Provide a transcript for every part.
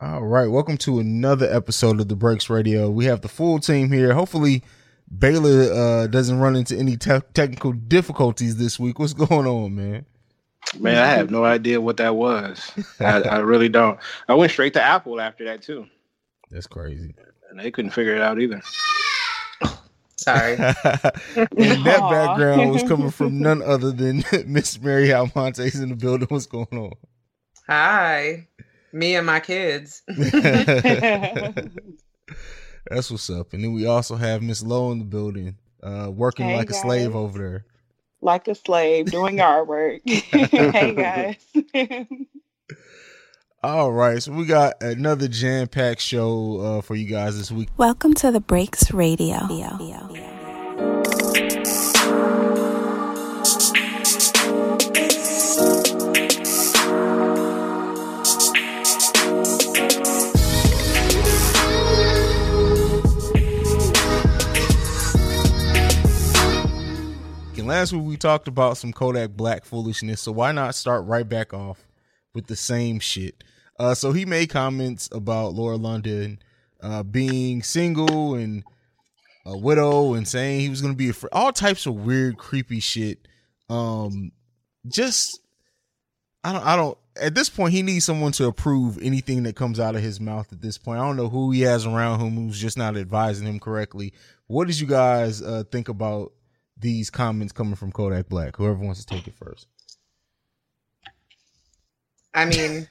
All right, welcome to another episode of the Breaks Radio. We have the full team here. Hopefully, Baylor uh, doesn't run into any te- technical difficulties this week. What's going on, man? Man, I have no idea what that was. I, I really don't. I went straight to Apple after that too. That's crazy. And they couldn't figure it out either. Sorry. and that Aw. background was coming from none other than Miss Mary Almonte's in the building. What's going on? Hi. Me and my kids. That's what's up. And then we also have Miss Lowe in the building, uh, working Hey, like a slave over there. like a slave doing yard work. hey guys. All right, so we got another jam-packed show uh, for you guys this week. Welcome to the Breaks Radio. And last week we talked about some Kodak Black foolishness, so why not start right back off with the same shit? Uh, so he made comments about Laura London uh, being single and a widow, and saying he was going to be a fr- all types of weird, creepy shit. Um, just I don't, I don't. At this point, he needs someone to approve anything that comes out of his mouth. At this point, I don't know who he has around him who's just not advising him correctly. What did you guys uh, think about these comments coming from Kodak Black? Whoever wants to take it first. I mean,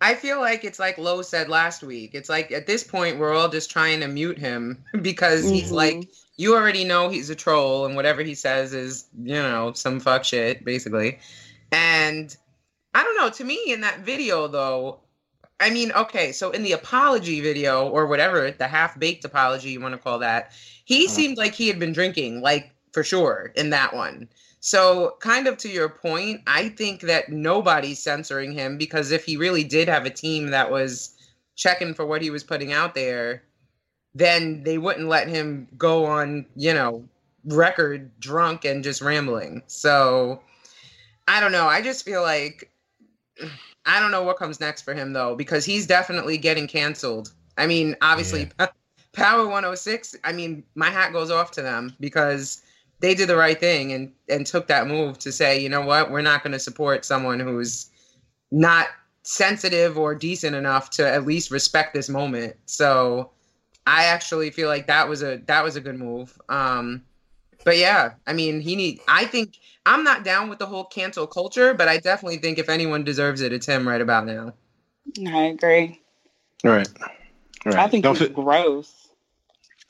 I feel like it's like Lowe said last week. It's like at this point, we're all just trying to mute him because he's Mhm. like, you already know he's a troll and whatever he says is, you know, some fuck shit, basically. And I don't know. To me, in that video, though, I mean, okay, so in the apology video or whatever, the half baked apology you want to call that, he seemed like he had been drinking, like for sure, in that one. So, kind of to your point, I think that nobody's censoring him because if he really did have a team that was checking for what he was putting out there, then they wouldn't let him go on, you know, record drunk and just rambling. So, I don't know. I just feel like I don't know what comes next for him though because he's definitely getting canceled. I mean, obviously Power 106, I mean, my hat goes off to them because they did the right thing and and took that move to say, you know what, we're not going to support someone who's not sensitive or decent enough to at least respect this moment. So I actually feel like that was a that was a good move. Um but yeah, I mean, he need I think I'm not down with the whole cancel culture, but I definitely think if anyone deserves it, it's him right about now. I agree. Right. Right. I think don't, it's for- gross.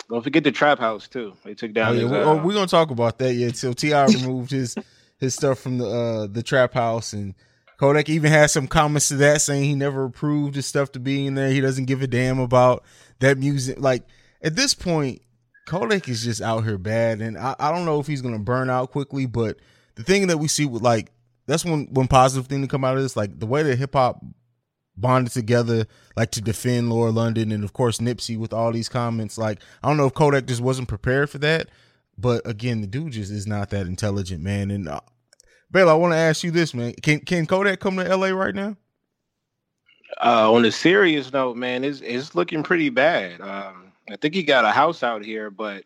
Don't forget the trap house too. They took down. Oh, yeah, his, we, uh, oh, we're gonna talk about that. yet. so Ti removed his his stuff from the uh, the trap house, and Kodak even had some comments to that saying he never approved his stuff to be in there. He doesn't give a damn about that music. Like at this point, Kodak is just out here bad, and I, I don't know if he's gonna burn out quickly. But the thing that we see with like that's one one positive thing to come out of this, like the way that hip hop bonded together, like to defend Laura London, and of course Nipsey with all these comments. Like I don't know if Kodak just wasn't prepared for that, but again, the dude just is not that intelligent, man. And uh, Baylor, I want to ask you this, man: Can can Kodak come to L.A. right now? Uh, on a serious note, man, it's it's looking pretty bad. Um, I think he got a house out here, but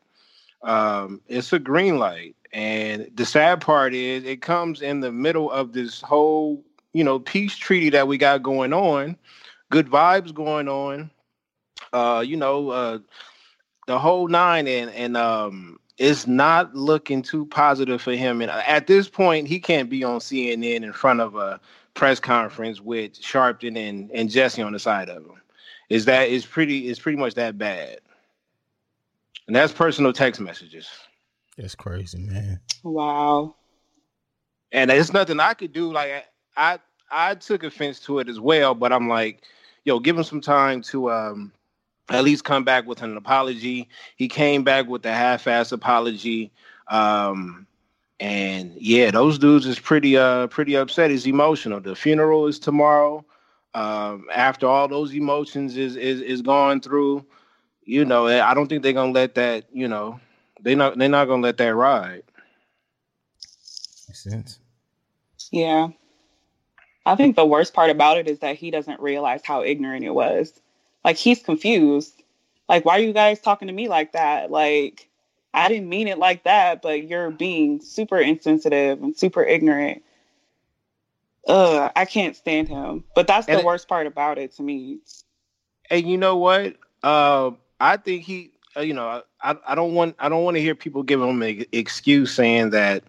um, it's a green light. And the sad part is, it comes in the middle of this whole, you know, peace treaty that we got going on. Good vibes going on. Uh, you know, uh, the whole nine, and and um, it's not looking too positive for him. And at this point, he can't be on CNN in front of a press conference with Sharpton and, and Jesse on the side of him. Is that is pretty is pretty much that bad. And that's personal text messages. That's crazy, man. Wow. And there's nothing I could do. Like I I took offense to it as well, but I'm like, yo, give him some time to um, at least come back with an apology. He came back with a half-ass apology. Um, and yeah, those dudes is pretty uh pretty upset. He's emotional. The funeral is tomorrow. Um, after all those emotions is is is going through, you know, I don't think they're gonna let that, you know, they not they're not gonna let that ride. Makes sense. Yeah. I think the worst part about it is that he doesn't realize how ignorant it was. Like he's confused. Like, why are you guys talking to me like that? Like, I didn't mean it like that, but you're being super insensitive and super ignorant. Ugh, I can't stand him. But that's the And worst part about it to me. And you know what? Uh, I think he, uh, you know, I, I don't want I don't want to hear people give him an excuse saying that,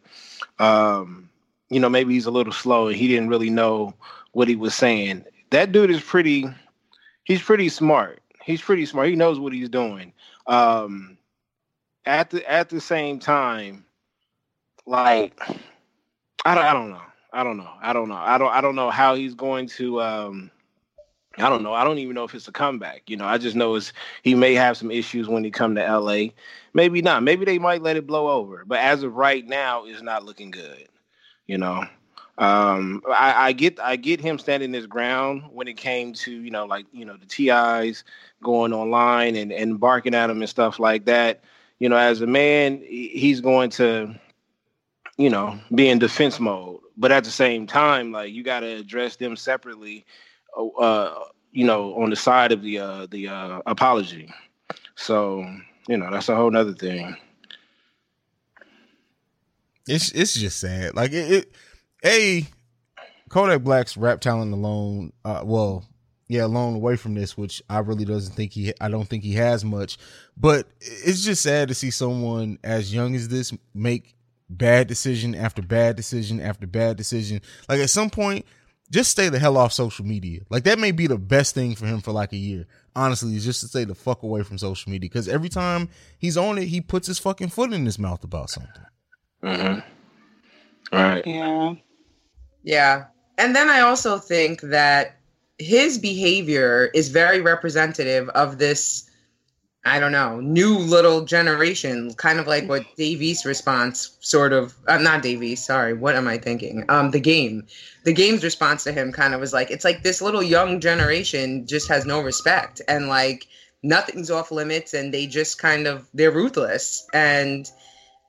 um, you know, maybe he's a little slow and he didn't really know what he was saying. That dude is pretty. He's pretty smart. He's pretty smart. He knows what he's doing. Um, at the at the same time, like I don't I don't know. I don't know. I don't know. I don't I don't know how he's going to um I don't know. I don't even know if it's a comeback. You know, I just know it's he may have some issues when he come to LA. Maybe not. Maybe they might let it blow over. But as of right now, it's not looking good. You know. Um I, I get I get him standing his ground when it came to, you know, like, you know, the TIs going online and, and barking at him and stuff like that. You know, as a man, he's going to, you know, be in defense mode. But at the same time, like you gotta address them separately uh, you know, on the side of the uh, the uh, apology. So you know, that's a whole nother thing. It's it's just sad. Like it, it a Kodak Black's rap talent alone. Uh, well, yeah, alone away from this, which I really doesn't think he. I don't think he has much. But it's just sad to see someone as young as this make bad decision after bad decision after bad decision. Like at some point, just stay the hell off social media. Like that may be the best thing for him for like a year. Honestly, is just to stay the fuck away from social media because every time he's on it, he puts his fucking foot in his mouth about something. Mm-hmm. All right. Yeah. Yeah. And then I also think that his behavior is very representative of this, I don't know, new little generation, kind of like what Davies' response sort of, uh, not Davies, sorry, what am I thinking? Um, the game. The game's response to him kind of was like, it's like this little young generation just has no respect and like nothing's off limits and they just kind of, they're ruthless. And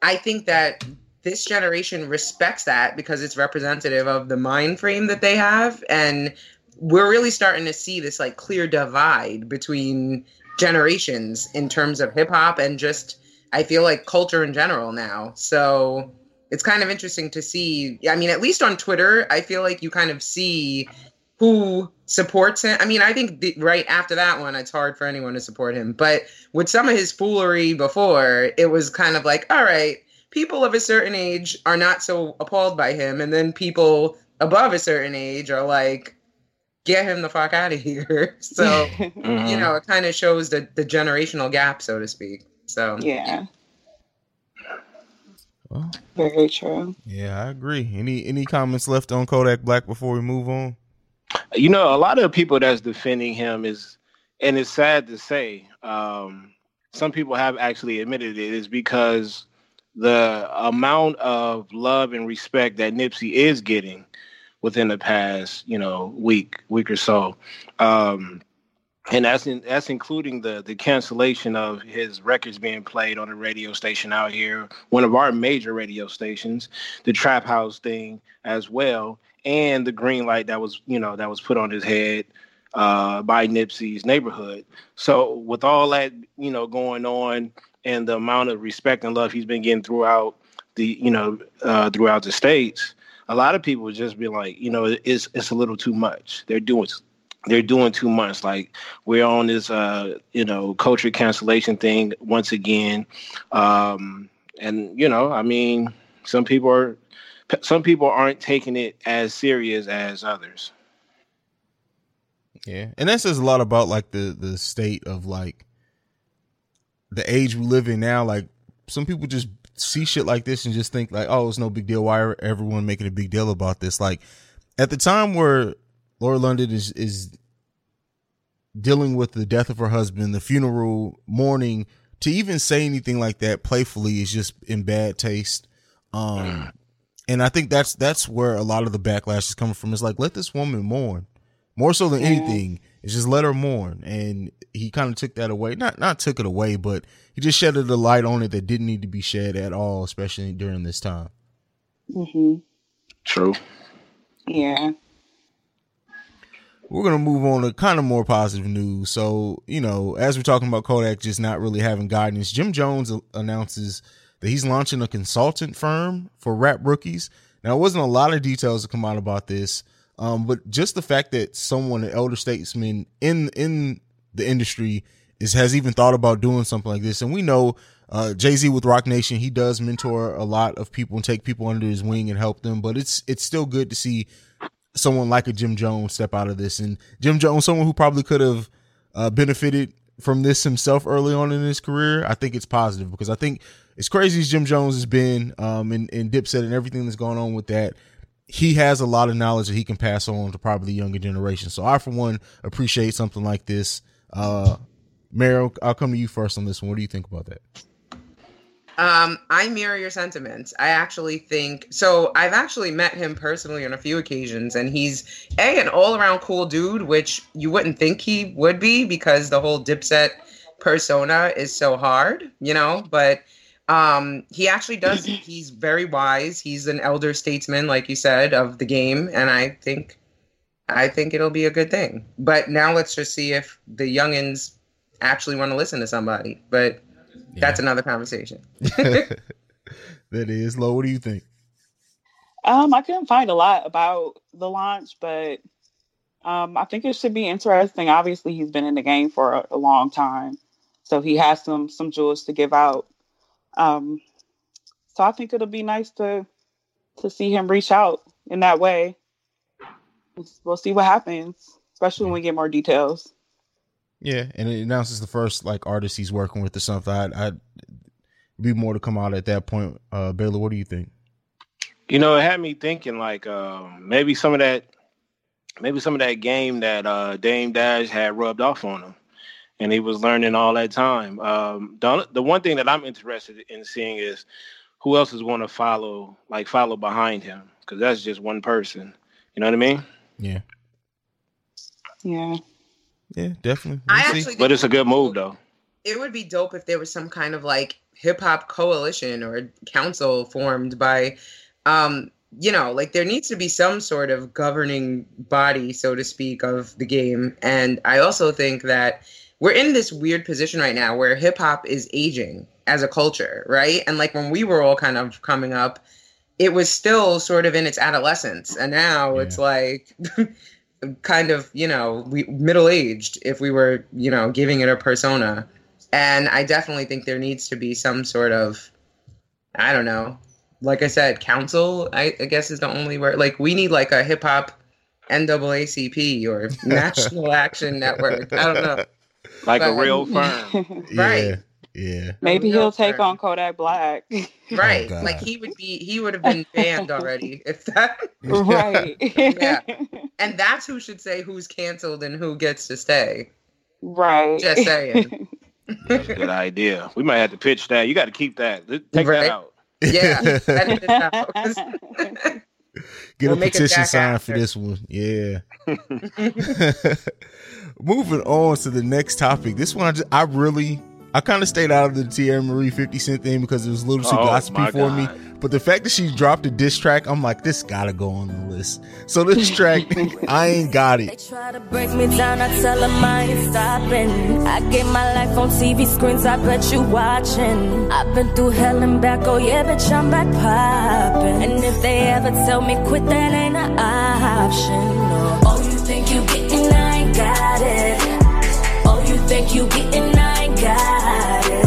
I think that this generation respects that because it's representative of the mind frame that they have and we're really starting to see this like clear divide between generations in terms of hip hop and just I feel like culture in general now. So it's kind of interesting to see. I mean, at least on Twitter, I feel like you kind of see who supports him. I mean, I think the, right after that one, it's hard for anyone to support him. But with some of his foolery before, it was kind of like, all right, people of a certain age are not so appalled by him, and then people above a certain age are like, get him the fuck out of here. So Mhm. you know, it kind of shows the the generational gap, so to speak. So yeah. Well, Very true. yeah, I agree. Any any comments left on Kodak Black before we move on? you know, a lot of people that's defending him is, and it's sad to say, um, some people have actually admitted it is because the amount of love and respect that Nipsey is getting within the past, you know, week, week or so. Um, and that's in, that's including the the cancellation of his records being played on a radio station out here, one of our major radio stations, the Trap House thing as well, and the green light that was you know that was put on his head uh, by Nipsey's neighborhood. So with all that you know going on, and the amount of respect and love he's been getting throughout the you know uh, throughout the states, a lot of people would just be like, you know, it's it's a little too much. They're doing they're doing too much. Like we're on this, uh, you know, culture cancellation thing once again, um, and you know, I mean, some people are, some people aren't taking it as serious as others. Yeah, and that says a lot about like the the state of like the age we live in now. Like some people just see shit like this and just think like, oh, it's no big deal. Why are everyone making a big deal about this? Like at the time where Laura London is is dealing with the death of her husband, the funeral, mourning, to even say anything like that playfully is just in bad taste. Um, and I think that's that's where a lot of the backlash is coming from. Is like let this woman mourn, more so than anything. Is just let her mourn, and he kind of took that away. Not not took it away, but he just shedded a light on it that didn't need to be shed at all, especially during this time. Mm-hmm. True. Yeah. We're gonna move on to kind of more positive news. So, you know, as we're talking about Kodak just not really having guidance, Jim Jones announces that he's launching a consultant firm for rap rookies. Now, it wasn't a lot of details to come out about this, um, but just the fact that someone, an elder statesman in in the industry, is has even thought about doing something like this. And we know uh, Jay Z with Roc Nation, he does mentor a lot of people and take people under his wing and help them. But it's it's still good to see someone like a Jim Jones step out of this. And Jim Jones, someone who probably could have uh, benefited from this himself early on in his career, I think it's positive because I think as crazy as Jim Jones has been, um, and, and Dipset and everything that's going on with that, he has a lot of knowledge that he can pass on to probably the younger generation. So I, for one, appreciate something like this. Uh, Meryl, I'll come to you first on this one. What do you think about that? Um, I mirror your sentiments. I actually think so. I've actually met him personally on a few occasions, and he's a an all around cool dude, which you wouldn't think he would be because the whole Dipset persona is so hard, you know. But um, he actually does. he's very wise. He's an elder statesman, like you said, of the game, and I think, I think it'll be a good thing. But now let's just see if the youngins actually want to listen to somebody. But that's another conversation. that is. low. what do you think? Um, I couldn't find a lot about the launch, but um, I think it should be interesting. Obviously, he's been in the game for a, a long time, so he has some some jewels to give out. Um, so I think it'll be nice to to see him reach out in that way. We'll see what happens, especially when we get more details. Yeah, and it announces the first like artist he's working with or something. I'd, I'd be more to come out at that point. Uh, Baylor, what do you think? You know, it had me thinking like um, maybe some of that, maybe some of that game that uh, Dame Dash had rubbed off on him, and he was learning all that time. Um, the the one thing that I'm interested in seeing is who else is going to follow, like follow behind him, because that's just one person. You know what I mean? Yeah, Yeah. yeah, definitely. We'll see. actually But it's a good move though. it would be dope if there was some kind of like hip hop coalition or council formed by um you know like there needs to be some sort of governing body so to speak of the game and i also think that we're in this weird position right now where hip hop is aging as a culture right? And like when we were all kind of coming up it was still sort of in its adolescence. And now it's like kind of you know we middle aged if we were you know giving it a persona. And i definitely think there needs to be some sort of i don't know like i said council i, I guess is the only word. Like we need like a hip-hop naacp or national action network. I don't know Like a real firm. Yeah, yeah. Maybe Real he'll take on Kodak Black. Oh, right God. like he would be he would have been banned already if that right. Yeah. and that's who should say who's canceled and who gets to stay Right. Just saying. That's a good idea. We might have to pitch that. You got to keep that. Take Right. that out. yeah edit it out. Get We'll a petition Jack signed for this one. Yeah. Moving on to the next topic. This one, I, just, I really, I kind of stayed out of the Teairra Mari 50 Cent thing because it was a little too Oh, gossipy my for me. But the fact that she dropped a diss track, I'm like, this gotta go on the list. So this track, I ain't got They it. try to break me down, I tell them I ain't stopping. I get my life on TV screens, I bet you watching. I've been through hell and back, oh yeah, bitch, I'm back popping. And if they ever tell me quit, that ain't an option. No. Oh, you think you getting, I ain't got it. Oh, you think you getting, I ain't got it.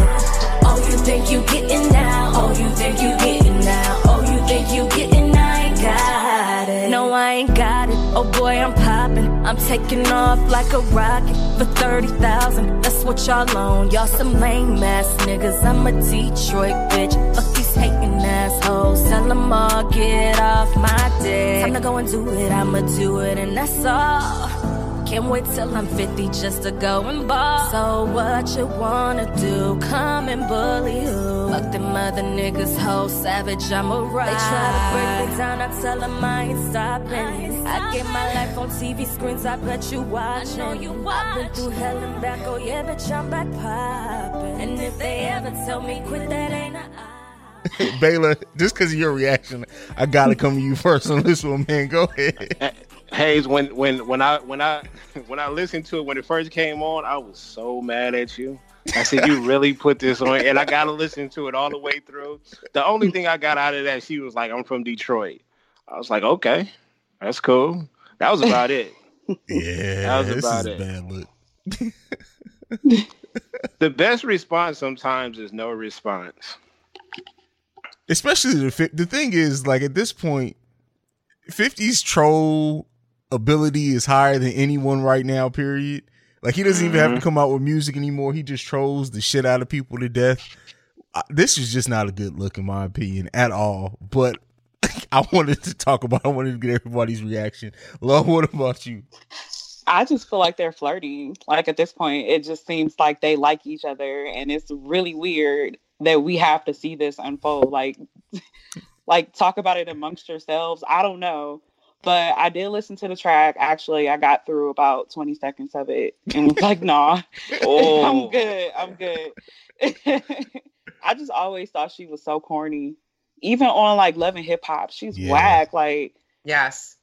Oh, you think you getting now? Oh, you think you getting now? Oh, you think you getting? I ain't got it. No, I ain't got it. Oh boy, I'm popping. I'm taking off like a rocket for thirty thousand. That's what y'all own. Y'all some lame ass niggas. I'm a Detroit bitch. Fuck these hating assholes. Tell them all get off my dick. Time to go and do it. I'ma do it, and that's all. Can't wait till I'm 50 just to go and ball. So what you wanna do? Come and bully who? Fuck them other niggas, whole savage, I'm a ride. They try to break me down, I tell them I ain't stopping. I get my life on TV screens, I bet you watching. I know you watch. I've been through hell and back, oh yeah, bitch, I'm back popping. And if they ever tell me quit, that ain't a Baylor, just because of your reaction, I gotta come to you first on this one, man. Go ahead. Hayes, when when when I when I when I listened to it when it first came on, I was so mad at you. I said, "You really put this on?" And I got to listen to it all the way through. The only thing I got out of that, she was like, "I'm from Detroit." I was like, "Okay, that's cool." That was about it. Yeah, That was this about is it. bad look. The best response sometimes is no response. Especially the the thing is, like at this point, 50's troll ability is higher than anyone right now. Period. Like he doesn't even have to come out with music anymore. He just trolls the shit out of people to death. Uh, This is just not a good look, in my opinion, at all. But I wanted to talk about. I wanted to get everybody's reaction. Love, what about you? I just feel like they're flirting. Like at this point, it just seems like they like each other, and it's really weird that we have to see this unfold. Like, like talk about it amongst yourselves. I don't know, but I did listen to the track. Actually, I got through about twenty seconds of it, and was like, nah, Oh. I'm good. I'm good. I just always thought she was so corny. Even on like Love and Hip Hop, she's Yeah. whack. Like Yes.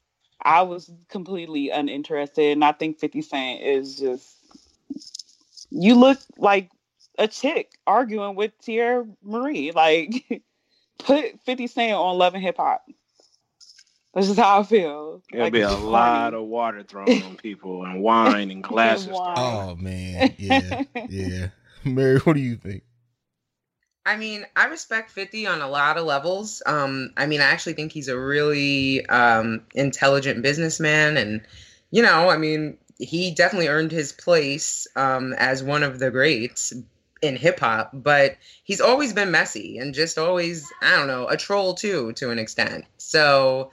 I was completely uninterested, and I think Fifty Cent is just. You look like a chick arguing with Teairra Mari. Like, put Fifty Cent on Love and Hip Hop. That's just how I feel. There'll like, be a it's corny. lot of water thrown on people and wine and glasses. wine. Oh man, yeah, yeah. Mary, what do you think? I mean, I respect 50 on a lot of levels. Um, I mean, I actually think he's a really um, intelligent businessman. And, you know, I mean, he definitely earned his place um, as one of the greats in hip hop, but he's always been messy and just always, I don't know, a troll too, to an extent. So,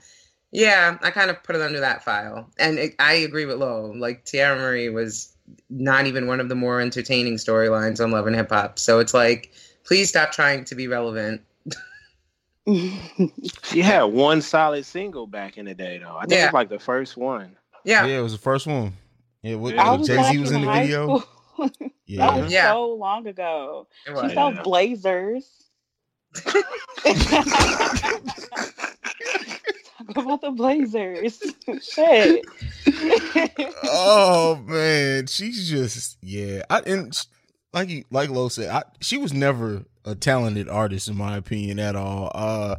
yeah, I kind of put it under that file. And it, I agree with Lo. Like, Teairra Mari was not even one of the more entertaining storylines on Love and Hip Hop. So it's like, please stop trying to be relevant. She had one solid single back in the day, though. I think Yeah. it's like the first one. Yeah. Yeah, it was the first one. Yeah, what, I I Jay Z was in the video. school. that Yeah, was Yeah. so long ago. It She was. sells Yeah. blazers. About the blazers. Shit. oh man, she's just yeah. I and like you, like Lo said, I, she was never a talented artist in my opinion at all. Uh,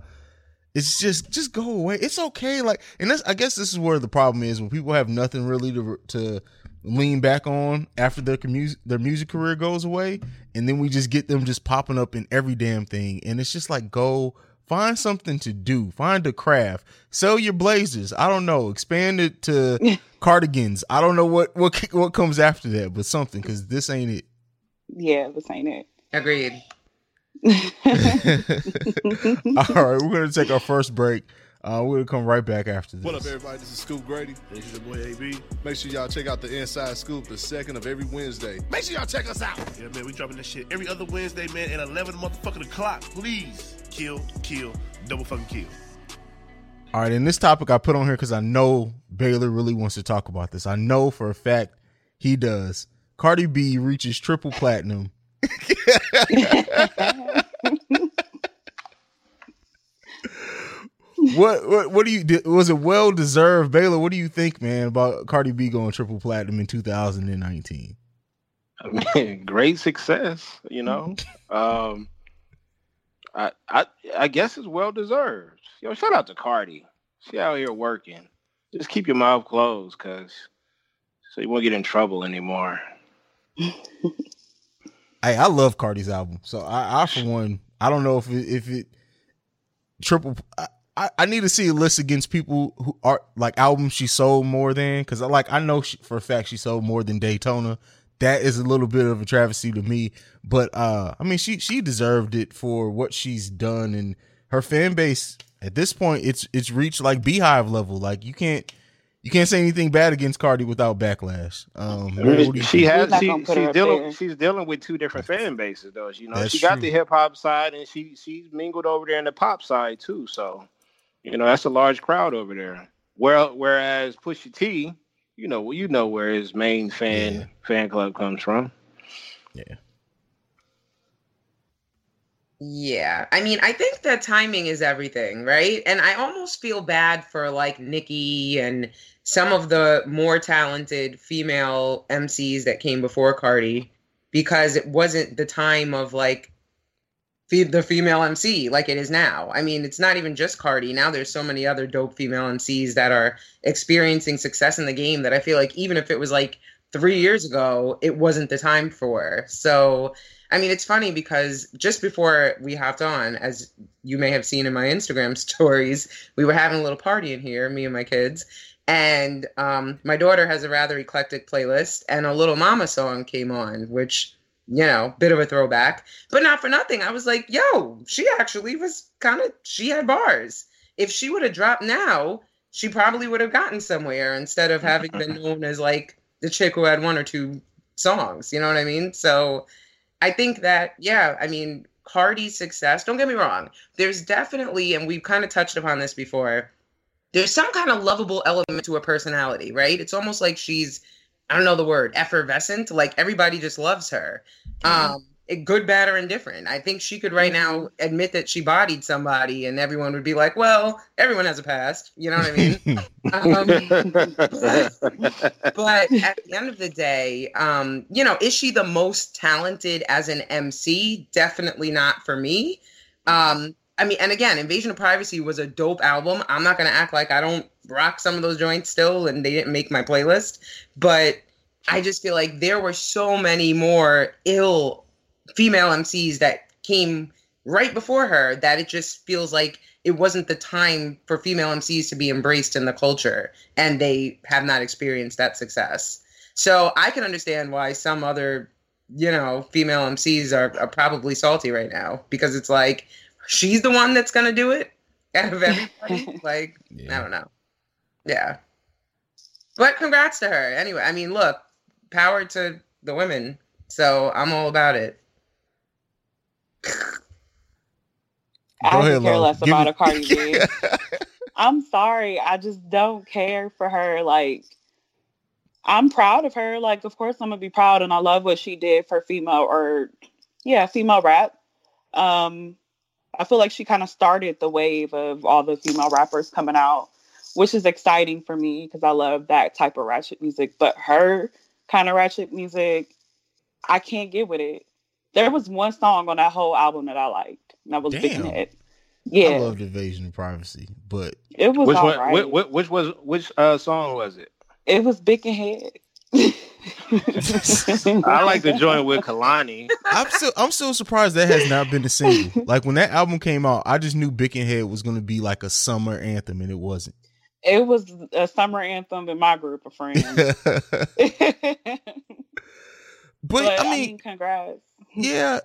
it's just just go away. It's okay. Like, and that's I guess this is where the problem is when people have nothing really to to lean back on after their commu- their music career goes away, and then we just get them just popping up in every damn thing, and it's just like go. Find something to do. Find a craft. Sell your blazers. I don't know. Expand it to cardigans. I don't know what what what comes after that, but something because this ain't it. yeah, this ain't it. Agreed. All right, we're gonna take our first break. Uh, we're gonna come right back after this. What up, everybody? This is Scoop Grady. This is your boy AB. Make sure y'all check out the Inside Scoop the second of every Wednesday. Make sure y'all check us out. Yeah, man, we dropping this shit every other Wednesday, man, at 11 motherfucking o'clock. Please kill, kill, double fucking kill. All right, and this topic I put on here because I know Baylor really wants to talk about this. I know for a fact he does. Cardi B reaches triple platinum. what what what do you di- was it well deserved, Baylor? What do you think, man, about Cardi B going triple platinum in 2019? I mean, great success, you know. um, I, I I guess it's well deserved. Yo, shout out to Cardi. She out here working. Just keep your mouth closed, cause so you won't get in trouble anymore. Hey, I love Cardi's album. So I, I for one, I don't know if it, if it triple. I, I, need to see a list against people who are like albums she sold more than because I like I know she, for a fact she sold more than Daytona. That is a little bit of a travesty to me, but uh, I mean she she deserved it for what she's done and her fan base at this point. It's it's reached like BeyHive level. Like you can't you can't say anything bad against Cardi without backlash. Um, what- what do you she has she, gonna put her she's dealing there. she's dealing with two different fan bases though. You know, That's she got true. the hip hop side and she she's mingled over there in the pop side too. So, you know, that's a large crowd over there. Well, whereas Pusha T, you know, you know where his main fan Yeah. fan club comes from. Yeah. Yeah. I mean, I think that timing is everything, right? And I almost feel bad for like Nicki and some of the more talented female MCs that came before Cardi because it wasn't the time of like fe- the female MC like it is now. I mean, it's not even just Cardi. Now there's so many other dope female MCs that are experiencing success in the game that I feel like even if it was like 3 years ago, it wasn't the time for. So, I mean, it's funny because just before we hopped on, as you may have seen in my Instagram stories, we were having a little party in here, me and my kids. And um, my daughter has a rather eclectic playlist, and a Little Mama song came on, which, you know, bit of a throwback. But not for nothing. I was like, yo, she actually was kind of, she had bars. If she would have dropped now, she probably would have gotten somewhere instead of having been known as like the chick who had one or two songs. You know what I mean? So I think that, yeah, I mean, Cardi's success, don't get me wrong, there's definitely, and we've kind of touched upon this before, there's some kind of lovable element to her personality, right? It's almost like she's, I don't know the word, effervescent. Like everybody just loves her. Um, good, bad, or indifferent. I think she could right now admit that she bodied somebody and everyone would be like, well, everyone has a past. You know what I mean? um, but at the end of the day, um, you know, is she the most talented as an MC? Definitely not for me. Um, I mean, and again, Invasion of Privacy was a dope album. I'm not gonna act like I don't rock some of those joints still, and they didn't make my playlist. But I just feel like there were so many more ill female MCs that came right before her that it just feels like it wasn't the time for female MCs to be embraced in the culture, and they have not experienced that success. So I can understand why some other, you know, female MCs are, are probably salty right now because it's like she's the one that's gonna do it out of everybody. like I don't know, yeah. But congrats to her anyway. I mean, look, power to the women. So I'm all about it. I Go could ahead, care Lo. less Give about me- a Cardi B. I'm sorry. I just don't care for her. Like, I'm proud of her. Like, of course, I'm gonna be proud, and I love what she did for female or, yeah, female rap. Um, I feel like she kind of started the wave of all the female rappers coming out, which is exciting for me because I love that type of ratchet music. But her kind of ratchet music, I can't get with it. There was one song on that whole album that I liked, and that was Big Damn. Head. I Yeah, loved Invasion of Privacy, but it was which all one? right. Which, which, which was which uh, song was it? It was Bickenhead. I like the joint with Kehlani. I'm still I'm still surprised that has not been a single. Like when that album came out, I just knew Bickenhead was gonna be like a summer anthem, and it wasn't. It was a summer anthem in my group of friends. but, but I mean, congrats. yeah,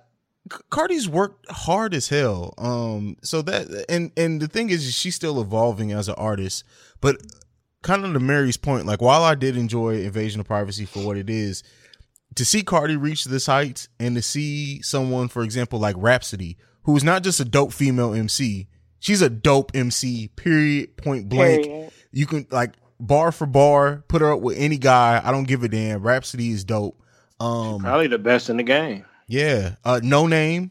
Cardi's worked hard as hell. Um, so that and and the thing is, she's still evolving as an artist. But kind of to Mary's point, like while I did enjoy Invasion of Privacy for what it is, to see Cardi reach this heights and to see someone, for example, like Rapsody, who is not just a dope female MC, she's a dope MC. Period. Point blank. Period. You can like bar for bar, put her up with any guy. I don't give a damn. Rapsody is dope. Um, Probably the best in the game. yeah. Uh Noname,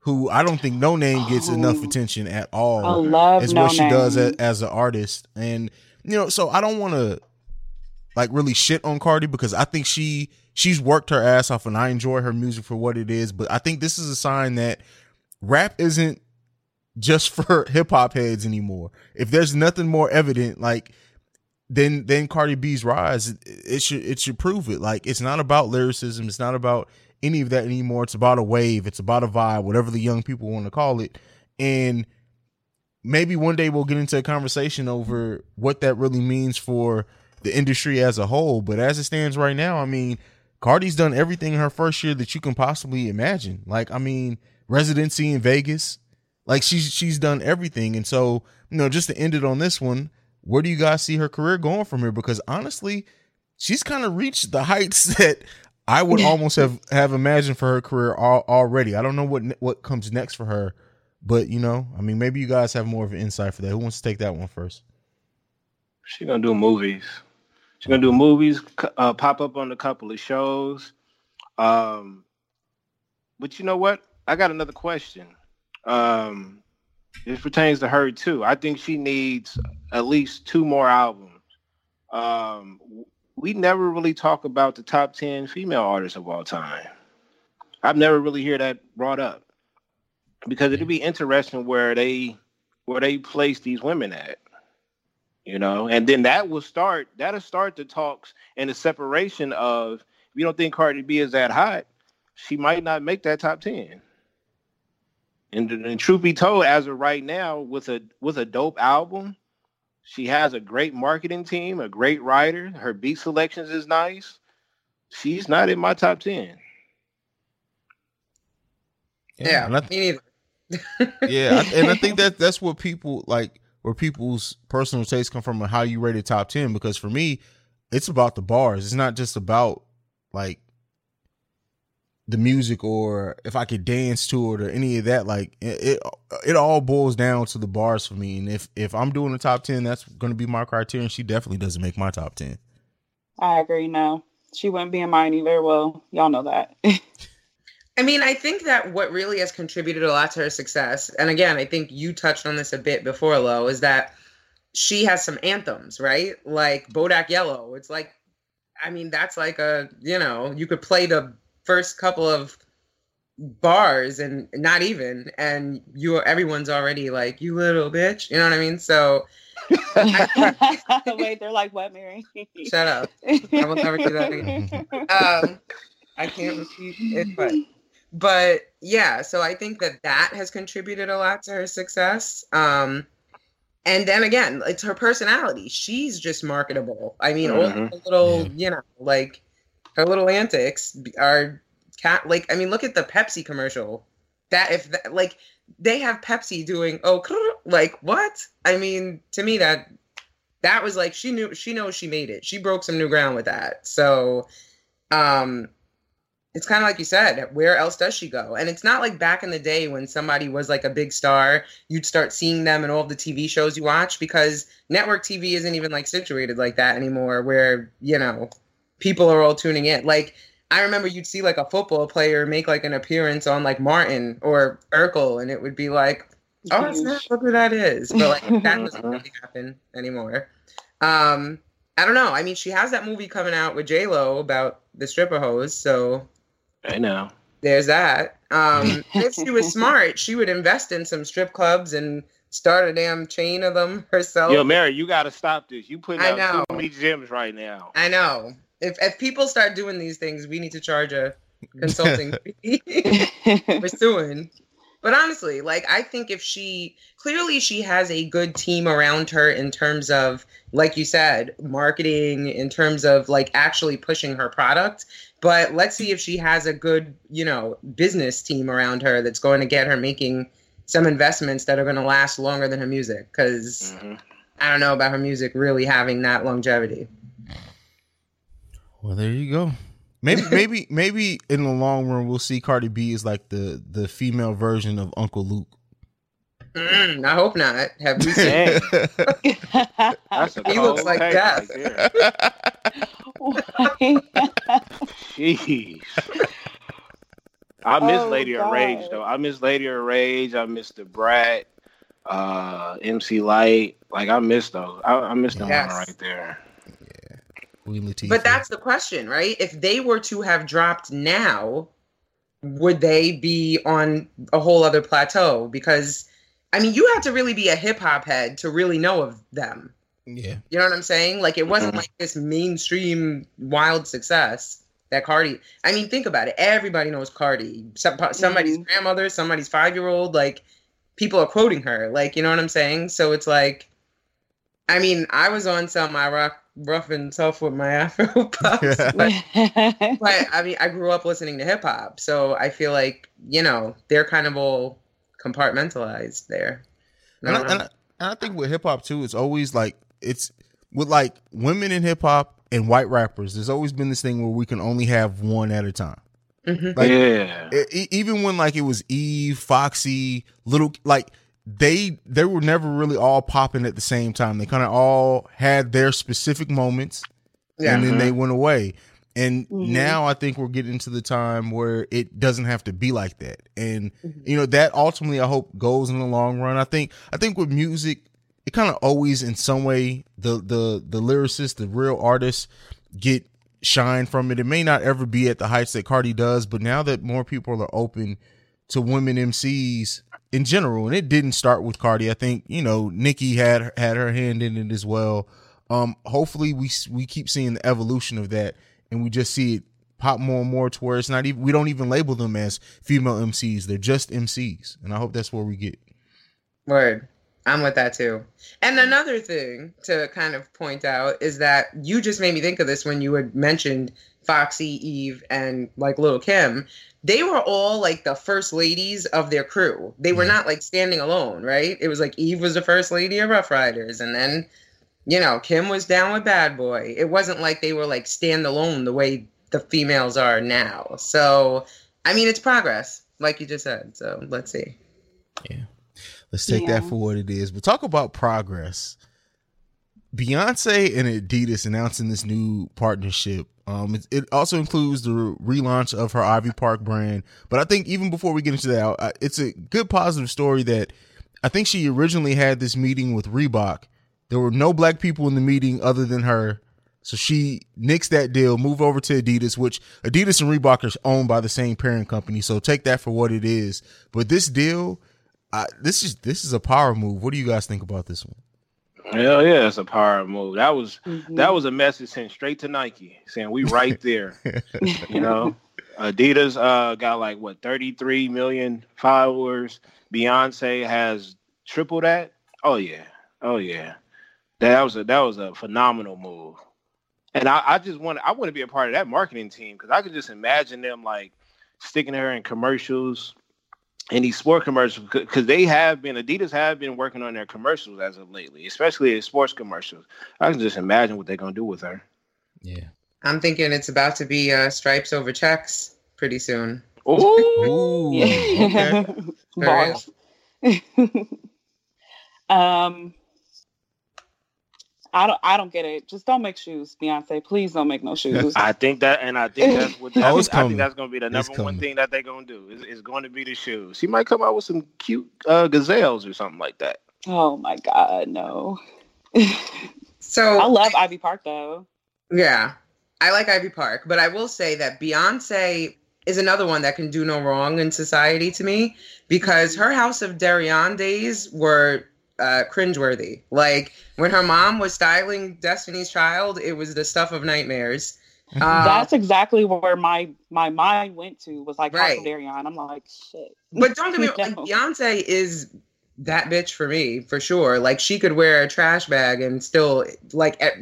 who I don't think Noname gets enough Oh. attention at all I love as No what she does Name. a, as an artist. And you know, so I don't want to like really shit on Cardi because I think she she's worked her ass off and I enjoy her music for what it is, but I think this is a sign that rap isn't just for hip hop heads anymore. If there's nothing more evident like then then Cardi B's rise, it, it should it should prove it. Like it's not about lyricism, it's not about any of that anymore. It's about a wave, it's about a vibe, whatever the young people want to call it. And maybe one day we'll get into a conversation over what that really means for the industry as a whole. But as it stands right now, I mean, Cardi's done everything in her first year that you can possibly imagine. Like, I mean, residency in Vegas. Like she's she's done everything. And so, you know, just to end it on this one, where do you guys see her career going from here? Because honestly, she's kind of reached the heights that I would almost have have imagined for her career al- already. I don't know what what comes next for her, but you know, I mean, maybe you guys have more of an insight for that. Who wants to take that one first? She's gonna do movies. She's gonna do movies, uh, pop up on a couple of shows. Um, but you know what? I got another question. Um, this pertains to her too. I think she needs at least two more albums. Um, we never really talk about the top ten female artists of all time. I've never really hear that brought up because it'd be interesting where they where they place these women at you know? And then that will start that'll start the talks and the separation of if you don't think cardi b is that hot she might not make that top 10 and, and truth be told as of right now with a with a dope album she has a great marketing team a great writer her beat selections is nice. She's not in my top 10 Yeah, and I, me neither. Yeah, and I think that that's what people like, where people's personal tastes come from, and how you rate a top ten. Because for me, it's about the bars. It's not just about like the music or if I could dance to it or any of that. Like it, it, all boils down to the bars for me. And if if I'm doing a top ten, that's going to be my criterion. She definitely doesn't make my top ten. I agree. No, she wouldn't be in mine either. Well, y'all know that. I mean, I think that what really has contributed a lot to her success, and again, I think you touched on this a bit before, Lo, is that she has some anthems, right? Like Bodak Yellow. It's like, I mean, that's like a, you know, you could play the first couple of bars and not even, and you everyone's already like, you little bitch. You know what I mean? So, Wait, they're like, what, Mary? shut up. I will never do that again. Um, I can't repeat it, but but yeah, so I think that that has contributed a lot to her success. Um, and then again, it's her personality. She's just marketable. I mean, all Mhm. the little, you know, like her little antics are cat. Like, I mean, look at the Pepsi commercial. That if that, like they have Pepsi doing oh like what? I mean, to me that that was like she knew she knows she made it. She broke some new ground with that. So, um, it's kind of like you said, where else does she go? And it's not like back in the day when somebody was like a big star, you'd start seeing them in all the TV shows you watch because network TV isn't even like situated like that anymore, where, you know, people are all tuning in. Like, I remember you'd see like a football player make like an appearance on like Martin or Urkel, and it would be like, oh, snap, look who that is. But like, that doesn't really happen anymore. Um, I don't know. I mean, she has that movie coming out with J Lo about the stripper hose, so I know. there's that. Um, if she was smart, she would invest in some strip clubs and start a damn chain of them herself. Yo, Mary, you got to stop this. You putting I out know. too many gems right now. I know. If if people start doing these things, we need to charge a consulting fee for suing. But honestly, like I think if she clearly she has a good team around her in terms of, like you said, marketing, in terms of like actually pushing her product. But let's see if she has a good, you know, business team around her that's going to get her making some investments that are going to last longer than her music. Because Mhm. I don't know about her music really having that longevity. Well, there you go. Maybe, maybe, maybe in the long run, we'll see Cardi B is like the the female version of Uncle Luke. Mm, I hope not. Have you seen? Dang, that's a He looks like take that. right there. Jeez. I miss Oh, Lady of Rage though. I miss Lady of Rage. I miss the Brat, uh, MC Lyte. Like I miss those. I, I miss them Yes. one right there. Queen Latifah. But that's the question, right? If they were to have dropped now, would they be on a whole other plateau? Because I mean, you have to really be a hip hop head to really know of them. yeah. You know what I'm saying? Like it wasn't Mhm. like this mainstream wild success that Cardi. I mean, think about it. Everybody knows Cardi. Some, somebody's Mhm. grandmother, somebody's five year old. Like people are quoting her. Like you know what I'm saying? So it's like, I mean, I was on some I rock rough and tough with my Afro puffs, but, but I mean, I grew up listening to hip hop, so I feel like you know they're kind of all compartmentalized there. I And I, and. I, and I think with hip hop too, it's always like it's with like women in hip hop and white rappers. There's always been this thing where we can only have one at a time. Mhm. Like yeah. e- even when like it was Eve, Foxy, little like they they were never really all popping at the same time. They kind of all had their specific moments, Yeah. and then they went away. And Mhm. now I think we're getting to the time where it doesn't have to be like that. And you know that ultimately I hope goes in the long run. I think I think with music, it kind of always in some way the the the lyricists, the real artists get shine from it. It may not ever be at the heights that Cardi does, but now that more people are open to women MCs in general, and it didn't start with Cardi. I think you know Nicki had had her hand in it as well. Um, hopefully we we keep seeing the evolution of that, and we just see it pop more and more to where it's not even we don't even label them as female MCs. They're just MCs, and I hope that's where we get. Word. I'm with that too. And another thing to kind of point out is that you just made me think of this when you had mentioned Foxy, Eve, and like Lil' Kim. They were all like the first ladies of their crew. They were Yeah. not like standing alone, right? It was like Eve was the first lady of Ruff Ryders, and then you know Kim was down with Bad Boy. It wasn't like they were like standalone the way the females are now. So I mean, it's progress, like you just said. So let's see. Yeah. Let's take that for what it is. But talk about progress. Beyonce and Adidas announcing this new partnership. Um, it, it also includes the relaunch of her Ivy Park brand. But I think even before we get into that, I- it's a good positive story that I think she originally had this meeting with Reebok. There were no black people in the meeting other than her. So she nixed that deal, moved over to Adidas, which Adidas and Reebok are owned by the same parent company. So take that for what it is. But this deal, I, this is this is a power move. What do you guys think about this one? Hell yeah, it's a power move. That was Mhm. that was a message sent straight to Nike saying we right there. you know, Adidas uh, got like what 33 million followers. Beyonce has triple that. Oh yeah, oh yeah. That was a that was a phenomenal move. And I, I just want I want to be a part of that marketing team because I could just imagine them like sticking her in commercials and these sport commercials because they have been Adidas have been working on their commercials as of lately, especially in sports commercials. I can just imagine what they're gonna do with her. Yeah. I'm thinking it's about to be uh, stripes over checks pretty soon. Ooh, Ooh. Okay. Um, I don't. I don't get it. Just don't make shoes, Beyonce. Please don't make no shoes. I think that, and I think that's what that's, Oh, I think that's going to be the It's number one thing that they're going to do. Is, is going to be the shoes. She might come out with some cute uh, gazelles or something like that. oh my god, no. So I love Ivy Park though. Yeah, I like Ivy Park, but I will say that Beyonce is another one that can do no wrong in society to me because her House of Deréon days were uh, cringeworthy. Like when her mom was styling Destiny's Child, it was the stuff of nightmares. Uh, That's exactly where my my mind went to. Was like House Right. of Deréon. I'm like, shit. But don't get me wrong, like, Beyonce is that bitch for me for sure. Like she could wear a trash bag and still like at,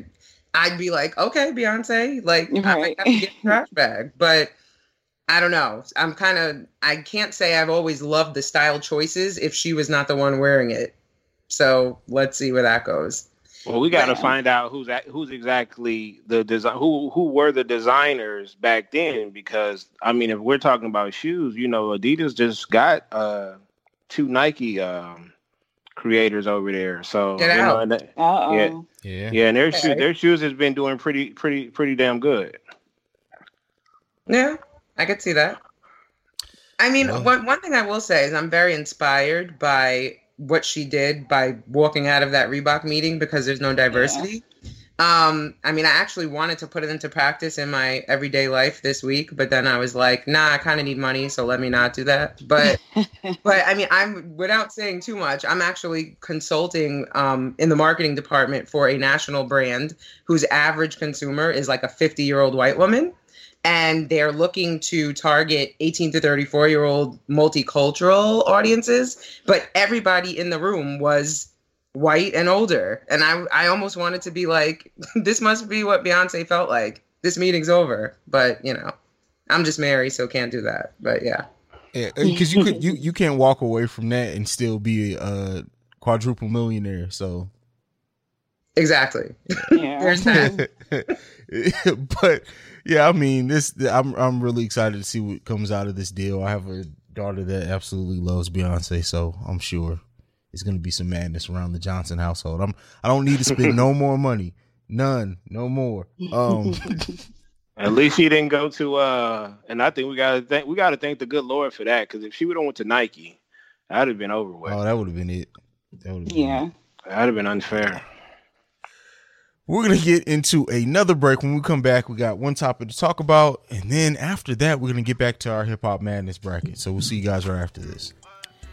I'd be like, okay, Beyonce, like I might Right. have to get a trash bag, but I don't know. I'm kind of I can't say I've always loved the style choices if she was not the one wearing it. So let's see where that goes. Well, we got to find out who's at, who's exactly the design who who were the designers back then because I mean if we're talking about shoes, you know, Adidas just got uh two Nike um creators over there. So Get you know, and that-. Yeah. Yeah. yeah, and their Okay. shoes their shoes has been doing pretty pretty pretty damn good. Yeah, I could see that. I mean, Well- one one thing I will say is I'm very inspired by what she did by walking out of that Reebok meeting because there's no diversity. Um, I mean, I actually wanted to put it into practice in my everyday life this week, but then I was like, nah, I kind of need money, so let me not do that. But but I mean, I'm without saying too much. I'm actually consulting um, in the marketing department for a national brand whose average consumer is like a 50 year old white woman, and they're looking to target 18 to 34 year old multicultural audiences. But everybody in the room was white and older, and I I almost wanted to be like, this must be what Beyonce felt like. This meeting's over, but you know, I'm just Mary, so can't do that. But yeah. Yeah, because you could you you can't walk away from that and still be a quadruple millionaire. So Exactly. Yeah. There's that. but yeah, I mean, this I'm I'm really excited to see what comes out of this deal. I have a daughter that absolutely loves Beyonce, so I'm sure it's going to be some madness around the Johnson household. I'm I don't need to spend no more money, none, no more. Um, At least she didn't go to uh and I think we gotta thank we gotta thank the good Lord for that, because if she would have went to Nike, that'd have been over with. oh, that would have been it. That would have Yeah. it. That'd have been unfair. We're gonna get into another break. When we come back, we got one topic to talk about, and then after that, we're gonna get back to our hip hop madness bracket. So we'll see you guys right after this.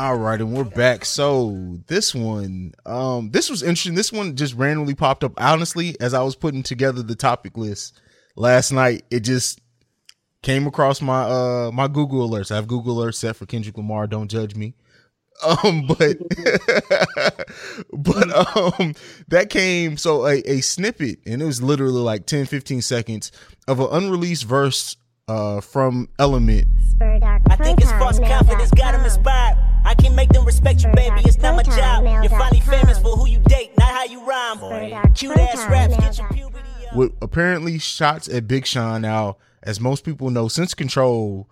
All right, and we're back. So this one, um, this was interesting. This one just randomly popped up. Honestly, as I was putting together the topic list last night, it just came across my uh my Google alerts. I have Google alerts set for Kendrick Lamar. Don't judge me. Um, but but um, that came so a, a snippet, and it was literally like 10, 15 seconds of an unreleased verse uh from Element I think it's false confidence got them inspired. I can make them respect you, baby. It's not my job. You're finally famous for who you date, not how you rhyme. Cute ass raps, get your puberty up. with apparently shots at Big Sean. Now, as most people know, since Control,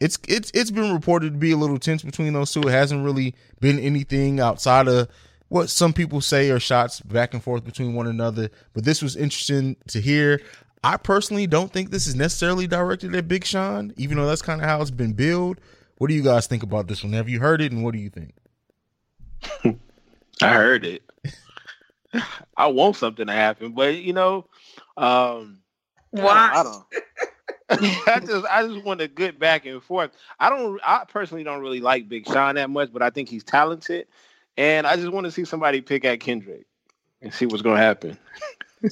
it's it's it's been reported to be a little tense between those two. It hasn't really been anything outside of what some people say are shots back and forth between one another. But this was interesting to hear. I personally don't think this is necessarily directed at Big Sean, even though that's kind of how it's been billed. What do you guys think about this one? Have you heard it, and what do you think? I heard it. I want something to happen, but you know, um Why? I don't. I just I just want a good back and forth. I don't I personally don't really like Big Sean that much, but I think he's talented. And I just want to see somebody pick at Kendrick and see what's gonna happen.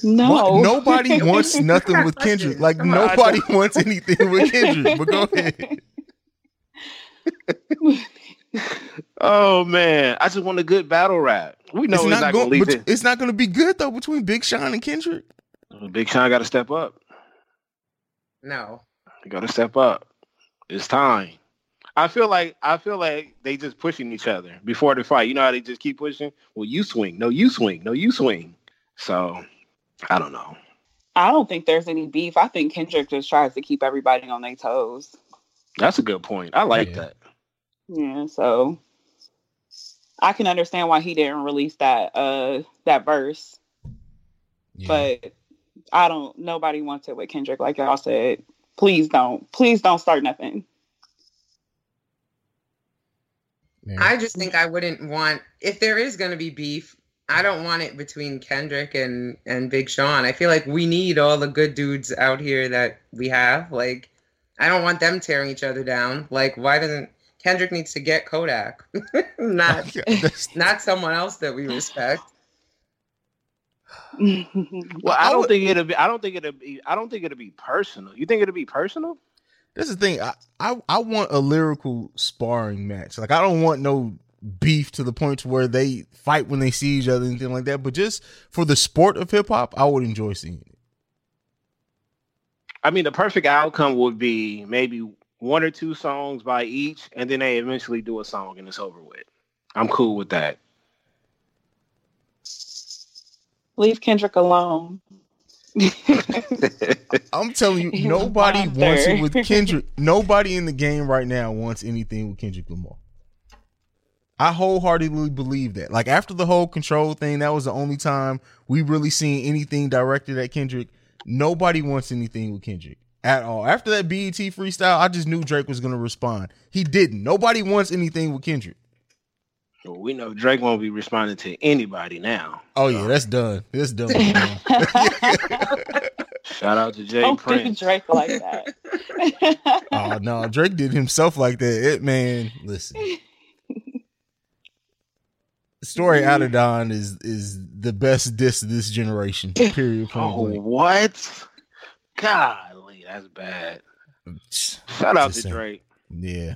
No. What? Nobody wants nothing with Kendrick. Like Come nobody don't- wants anything with Kendrick. But go ahead. Oh man, I just want a good battle rap. We know it's he's not, not going. gonna leave but it. it's not going to be good though between Big Sean and Kendrick. Big Sean got to step up. No. You got to step up. It's time. I feel like I feel like they just pushing each other before the fight. You know how they just keep pushing. Well, you swing. No, you swing. No, you swing. So I don't know. I don't think there's any beef. I think Kendrick just tries to keep everybody on their toes. That's a good point. I like Yeah. that. Yeah, so I can understand why he didn't release that uh that verse, Yeah. but I don't. Nobody wants it with Kendrick, like y'all said. Please don't. Please don't start nothing. Man. I just think I wouldn't want if there is going to be beef. I don't want it between Kendrick and and Big Sean. I feel like we need all the good dudes out here that we have. Like, I don't want them tearing each other down. Like, why doesn't Kendrick needs to get Kodak, not not someone else that we respect. Well, I I don't think it'll be. I don't think it'll be. I don't think it'll be personal. You think it'll be personal? That's the thing. I, I I want a lyrical sparring match. Like I don't want no beef to the point to where they fight when they see each other and anything like that. But just for the sport of hip hop, I would enjoy seeing it. I mean, the perfect outcome would be maybe one or two songs by each, and then they eventually do a song and it's over with. I'm cool with that. Leave Kendrick alone. I'm telling you, He's nobody wants it with Kendrick. Nobody in the game right now wants anything with Kendrick Lamar. I wholeheartedly believe that. Like after the whole control thing, that was the only time we really seen anything directed at Kendrick. Nobody wants anything with Kendrick at all. After that BET freestyle, I just knew Drake was gonna respond. He didn't. Nobody wants anything with Kendrick. Well, we know Drake won't be responding to anybody now. Oh yeah, that's done. That's done. Shout out to Jay Don't do Prince. Drake like that. oh no, Drake did himself like that. It man, listen. Story of Adidon is is the best diss of this generation. Period. Oh, what? Golly, that's bad. Shout out Just to saying. Drake. Yeah.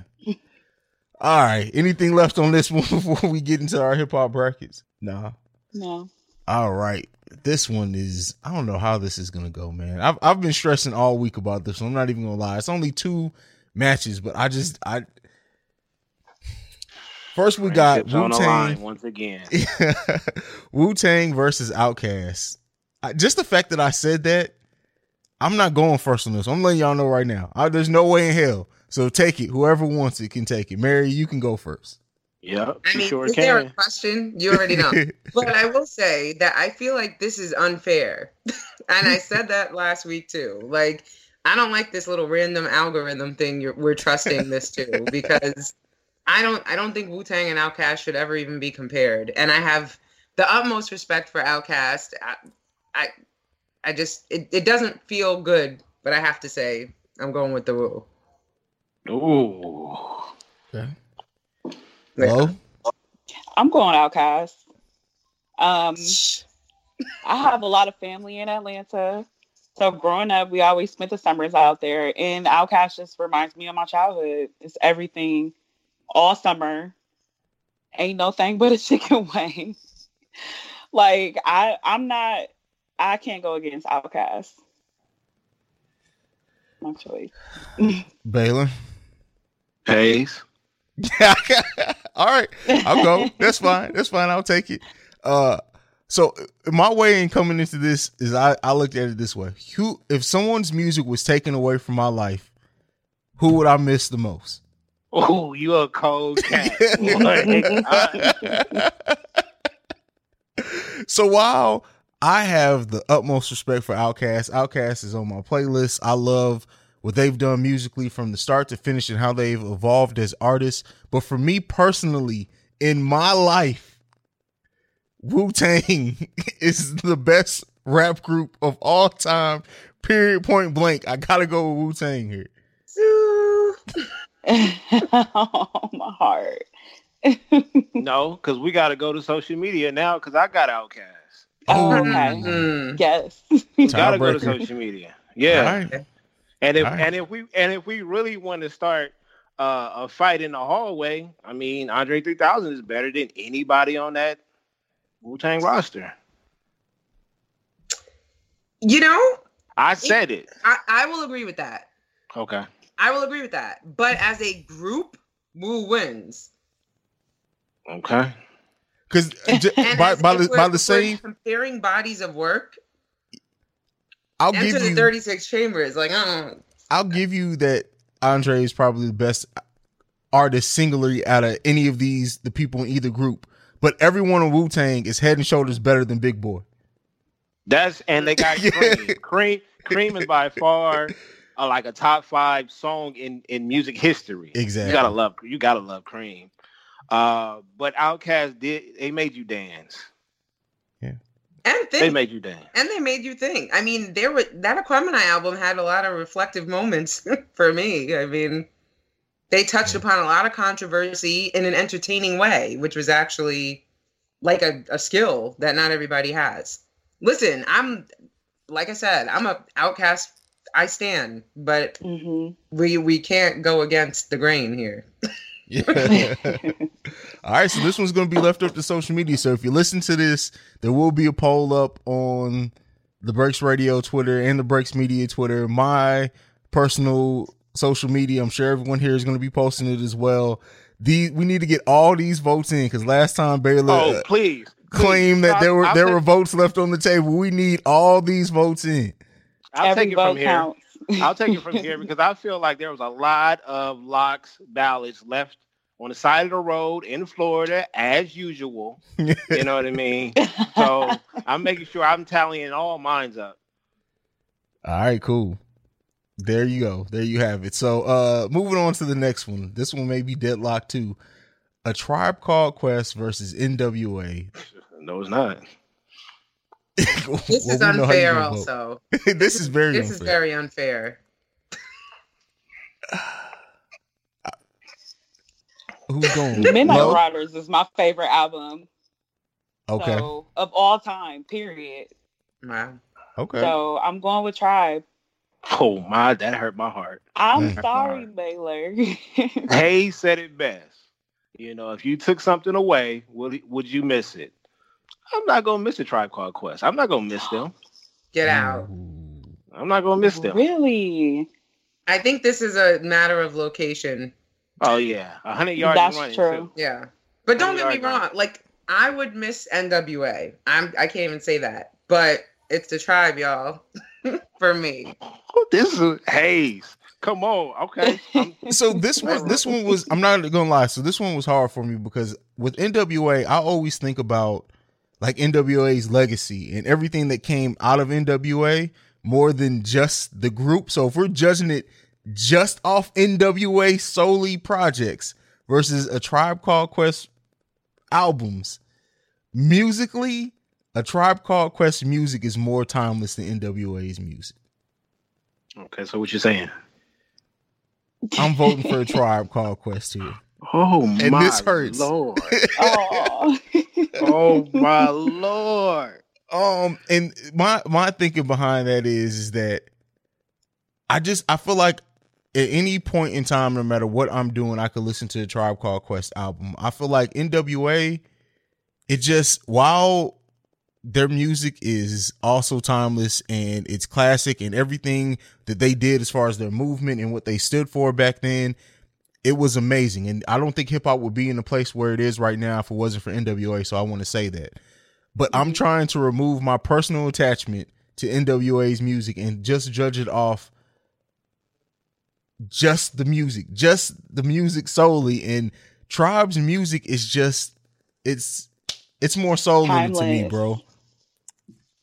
All right. Anything left on this one before we get into our hip hop brackets? Nah. No. All right. This one is I don't know how this is gonna go, man. I've I've been stressing all week about this one. I'm not even gonna lie. It's only two matches, but I just I first we got Wu Tang once again. Wu Tang versus Outkast. I, just the fact that I said that, I'm not going first on this. I'm letting y'all know right now. I, there's no way in hell. So take it. Whoever wants it can take it. Mary, you can go first. Yep, I you mean, sure is there a question? You already know. but I will say that I feel like this is unfair. and I said that last week too. Like, I don't like this little random algorithm thing you're, we're trusting this to because I don't I don't think Wu Tang and Outkast should ever even be compared. And I have the utmost respect for Outkast. I I, I just it, it doesn't feel good, but I have to say I'm going with the Wu. Ooh. Okay. Hello? I'm going Outkast. Um, I have a lot of family in Atlanta. So growing up, we always spent the summers out there, and Outkast just reminds me of my childhood. It's everything, all summer. Ain't no thing but a chicken wing. like I, I'm not. I can't go against Outkast. My choice. Baylor. Pays. All right. I'll go. That's fine. That's fine. I'll take it. Uh so my way in coming into this is I, I looked at it this way. Who if someone's music was taken away from my life, who would I miss the most? Oh, you a cold cat. so while I have the utmost respect for Outkast, Outkast is on my playlist. I love what they've done musically from the start to finish and how they've evolved as artists. But for me personally, in my life, Wu Tang is the best rap group of all time. Period. Point blank. I gotta go with Wu Tang here. Oh, my heart. no, because we got to go to social media now because I got Outkast. Oh, okay. Mm. Yes. Got to go to social media. Yeah. All right. And if All right. and if we and if we really want to start uh, a fight in the hallway, I mean, Andre 3000 is better than anybody on that Wu Tang roster. You know, I said it. I, I will agree with that. Okay. I will agree with that. But as a group, Wu wins. Okay. Because And by, by the by the same, comparing bodies of work, I'll enter give the you 36 chambers. Like, uh, I'll give you that Andre is probably the best artist singularly out of any of these the people in either group. But everyone in Wu Tang is head and shoulders better than Big Boi. That's and they got Cream. Cream Cream is by far uh, like a top five song in in music history. Exactly. You gotta love you gotta love Cream. Uh, but Outkast did they made you dance. Yeah. And They made you dance. and they made you think. I mean, there were that Aquemini album had a lot of reflective moments for me. I mean, they touched upon a lot of controversy in an entertaining way, which was actually like a, a skill that not everybody has. Listen, I'm like I said, I'm a outcast. I stand, but mm-hmm. we we can't go against the grain here. Yeah. All right, so this one's going to be left up to social media. So if you listen to this, there will be a poll up on the Breaks Radio Twitter and the Breaks Media Twitter. My personal social media, I'm sure everyone here is going to be posting it as well. The we need to get all these votes in because last time Baylor Oh, please. claimed that there were I'll there take- were votes left on the table. We need all these votes in. I'll Every take it from here. counts. I'll take it from here because I feel like there was a lot of locks ballots left on the side of the road in Florida as usual. You know what I mean? So I'm making sure I'm tallying all mines up. All right, cool. There you go. There you have it. So uh moving on to the next one. This one may be deadlocked too. A tribe called Quest versus NWA. No, it's not. This Well, is we know how you unfair. Also, this is very this unfair. is very unfair. Who's going? Midnight Mo? Riders is my favorite album. Okay. So, of all time, period. Wow. Okay. So I'm going with Tribe. Oh my, that hurt my heart. I'm Mm. sorry, Baylor. Hayes said it best. You know, if you took something away, would would you miss it? I'm not gonna miss the Tribe Called Quest. I'm not gonna miss them. Get out. Mm-hmm. I'm not gonna miss them. really? I think this is a matter of location. Oh yeah, a hundred yards That's running. true. too. Yeah. But don't get me Hundred yards wrong. Like I would miss NWA. I'm I can't even say that. But it's the tribe, y'all. For me. Oh, this is Hayes. Come on, okay. So this one this one was I'm not gonna lie. So this one was hard for me because with NWA, I always think about like NWA's legacy and everything that came out of NWA more than just the group. So if we're judging it just off NWA solely projects versus a Tribe Called Quest albums, musically, a Tribe Called Quest music is more timeless than NWA's music. okay, so what you're saying? I'm voting for a Tribe Called Quest here. Oh And my this hurts. lord. Oh. oh my lord. Um, and my my thinking behind that is is that I just I feel like at any point in time, no matter what I'm doing, I could listen to the Tribe Called Quest album. I feel like NWA, it just while their music is also timeless and it's classic and everything that they did as far as their movement and what they stood for back then, it was amazing. And I don't think hip hop would be in the place where it is right now if it wasn't for NWA. So I want to say that. But I'm mm-hmm. trying to remove my personal attachment to NWA's music and just judge it off just the music, just the music solely. And Tribe's music is just it's it's more soul to me, bro.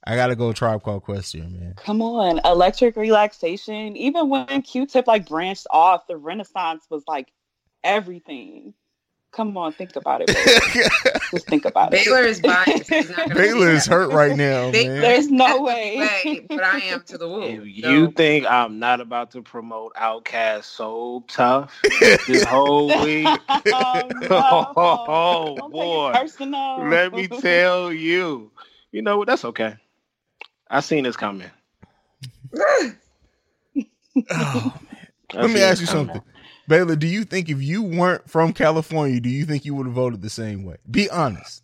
I gotta go Tribe Called Quest here, man. Come on, electric relaxation. Even when Q-Tip like branched off, the Renaissance was like everything. Come on, think about it. Just think about it. Baylor it. is biased. Not Baylor is hurt right now, man. There's no way. Way, but I am to the woo. If you think I'm not about to promote Outkast so tough this whole week, oh, no. oh, Don't boy, personal. let me tell you. You know what? That's okay. I seen this coming. Oh, I Let me ask you coming. something. Baylor, do you think if you weren't from California, do you think you would have voted the same way? Be honest.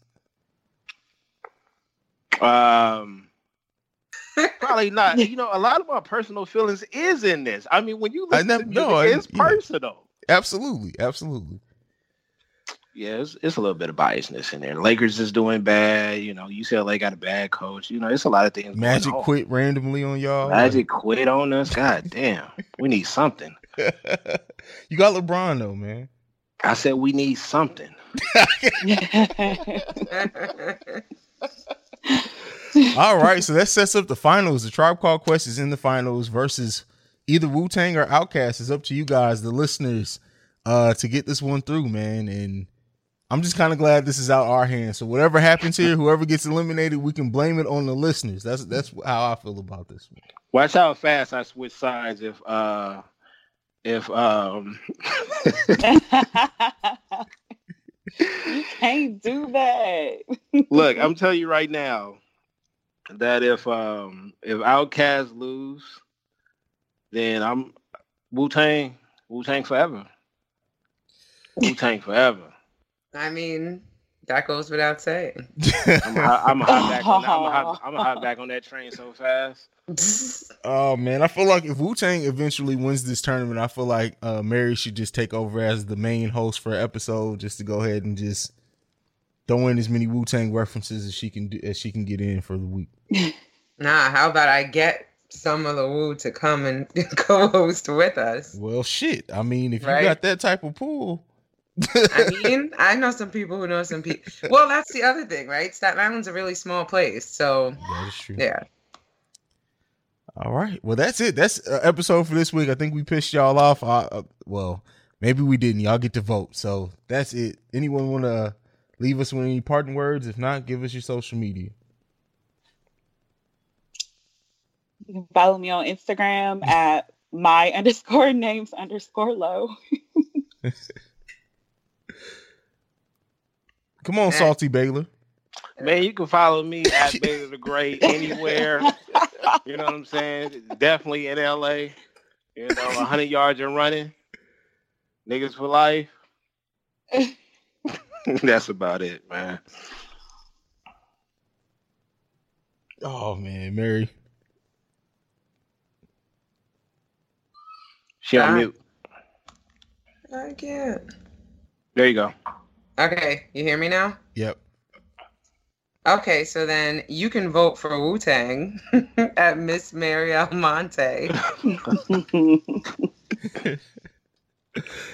Um, probably not. You know, a lot of my personal feelings is in this. I mean, when you I listen never- to music, no, I- it's yeah. personal. Absolutely. Absolutely. Yeah, it's, it's a little bit of biasness in there. Lakers is doing bad. You know, UCLA got a bad coach. You know, it's a lot of things. Magic quit randomly on y'all. Magic quit on us. God damn, we need something. you got LeBron though, man. I said we need something. All right, so that sets up the finals. The Tribe Called Quest is in the finals versus either Wu Tang or Outkast. It's up to you guys, the listeners, uh, to get this one through, man. And I'm just kind of glad this is out our hands. So whatever happens here, whoever gets eliminated, we can blame it on the listeners. That's that's how I feel about this one. Watch how fast I switch sides if uh if um you can't do that. look, I'm telling you right now that if um if Outkast lose, then I'm Wu Tang, Wu Tang forever. Wu Tang forever. I mean, that goes without saying. I'm a, I'm a hop back on that. Hop, I'm a hop back on that train so fast. Oh man, I feel like if Wu Tang eventually wins this tournament, I feel like uh, Mary should just take over as the main host for an episode, just to go ahead and just throw in as many Wu Tang references as she can do, as she can get in for the week. Nah, how about I get some of the Wu to come and co-host with us? Well, shit. I mean, if Right. you got that type of pool, I mean, I know some people who know some people. Well, that's the other thing, right? Staten Island's a really small place, so that is true. yeah. All right. Well, that's it. That's uh, episode for this week. I think we pissed y'all off. Uh, uh, well, maybe we didn't. Y'all get to vote. So that's it. Anyone want to leave us with any parting words? If not, give us your social media. You can follow me on Instagram at my underscore names underscore low. Come on, Salty Baylor. Man, you can follow me at Baylor the Great anywhere. You know what I'm saying? Definitely in LA. You know, 100 yards and running. Niggas for life. That's about it, man. Oh man, Mary. She on mute. I can't. There you go. Okay, you hear me now? Yep. Okay, so then you can vote for Wu Tang at Miss Mary Almonte.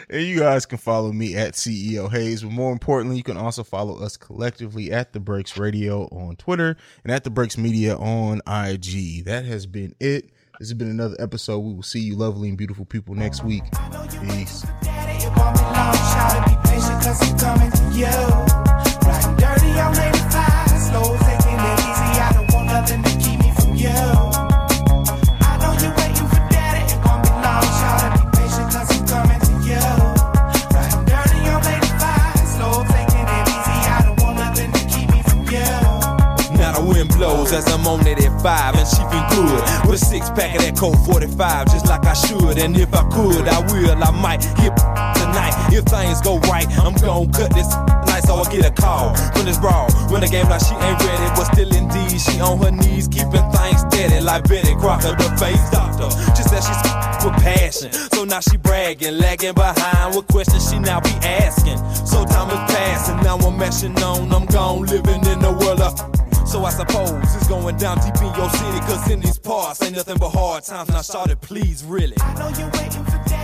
And you guys can follow me at CEO Hayes. But more importantly, you can also follow us collectively at The Breaks Radio on Twitter and at The Breaks Media on IG. That has been it. This has been another episode. We will see you lovely and beautiful people next week. Peace. Shout be patient cause I'm coming to you. Riding dirty on 85, slow taking it easy. I don't want nothing to keep me from you. I know you're waiting for daddy, it won't be long. Shout be patient cause I'm coming to you. Riding dirty on 85, slow taking it easy. I don't want nothing to keep me from you. Now the wind blows as I'm on it at five, and she been good with a six pack of that Colt 45, just like I should. And if I could, I will. I might hit if things go right. I'm gon' cut this night so I get a call from this raw. When the game like she ain't ready, but still indeed she on her knees, keeping things steady like Betty Crocker, the face doctor. Just as she's with passion, so now she bragging, lagging behind with questions she now be asking. So time is passing, now I'm meshing on. I'm gone living in the world of. So I suppose it's going down deep in your city, cause in these parts ain't nothing but hard times. Now, it, please, really. I know you're waiting for be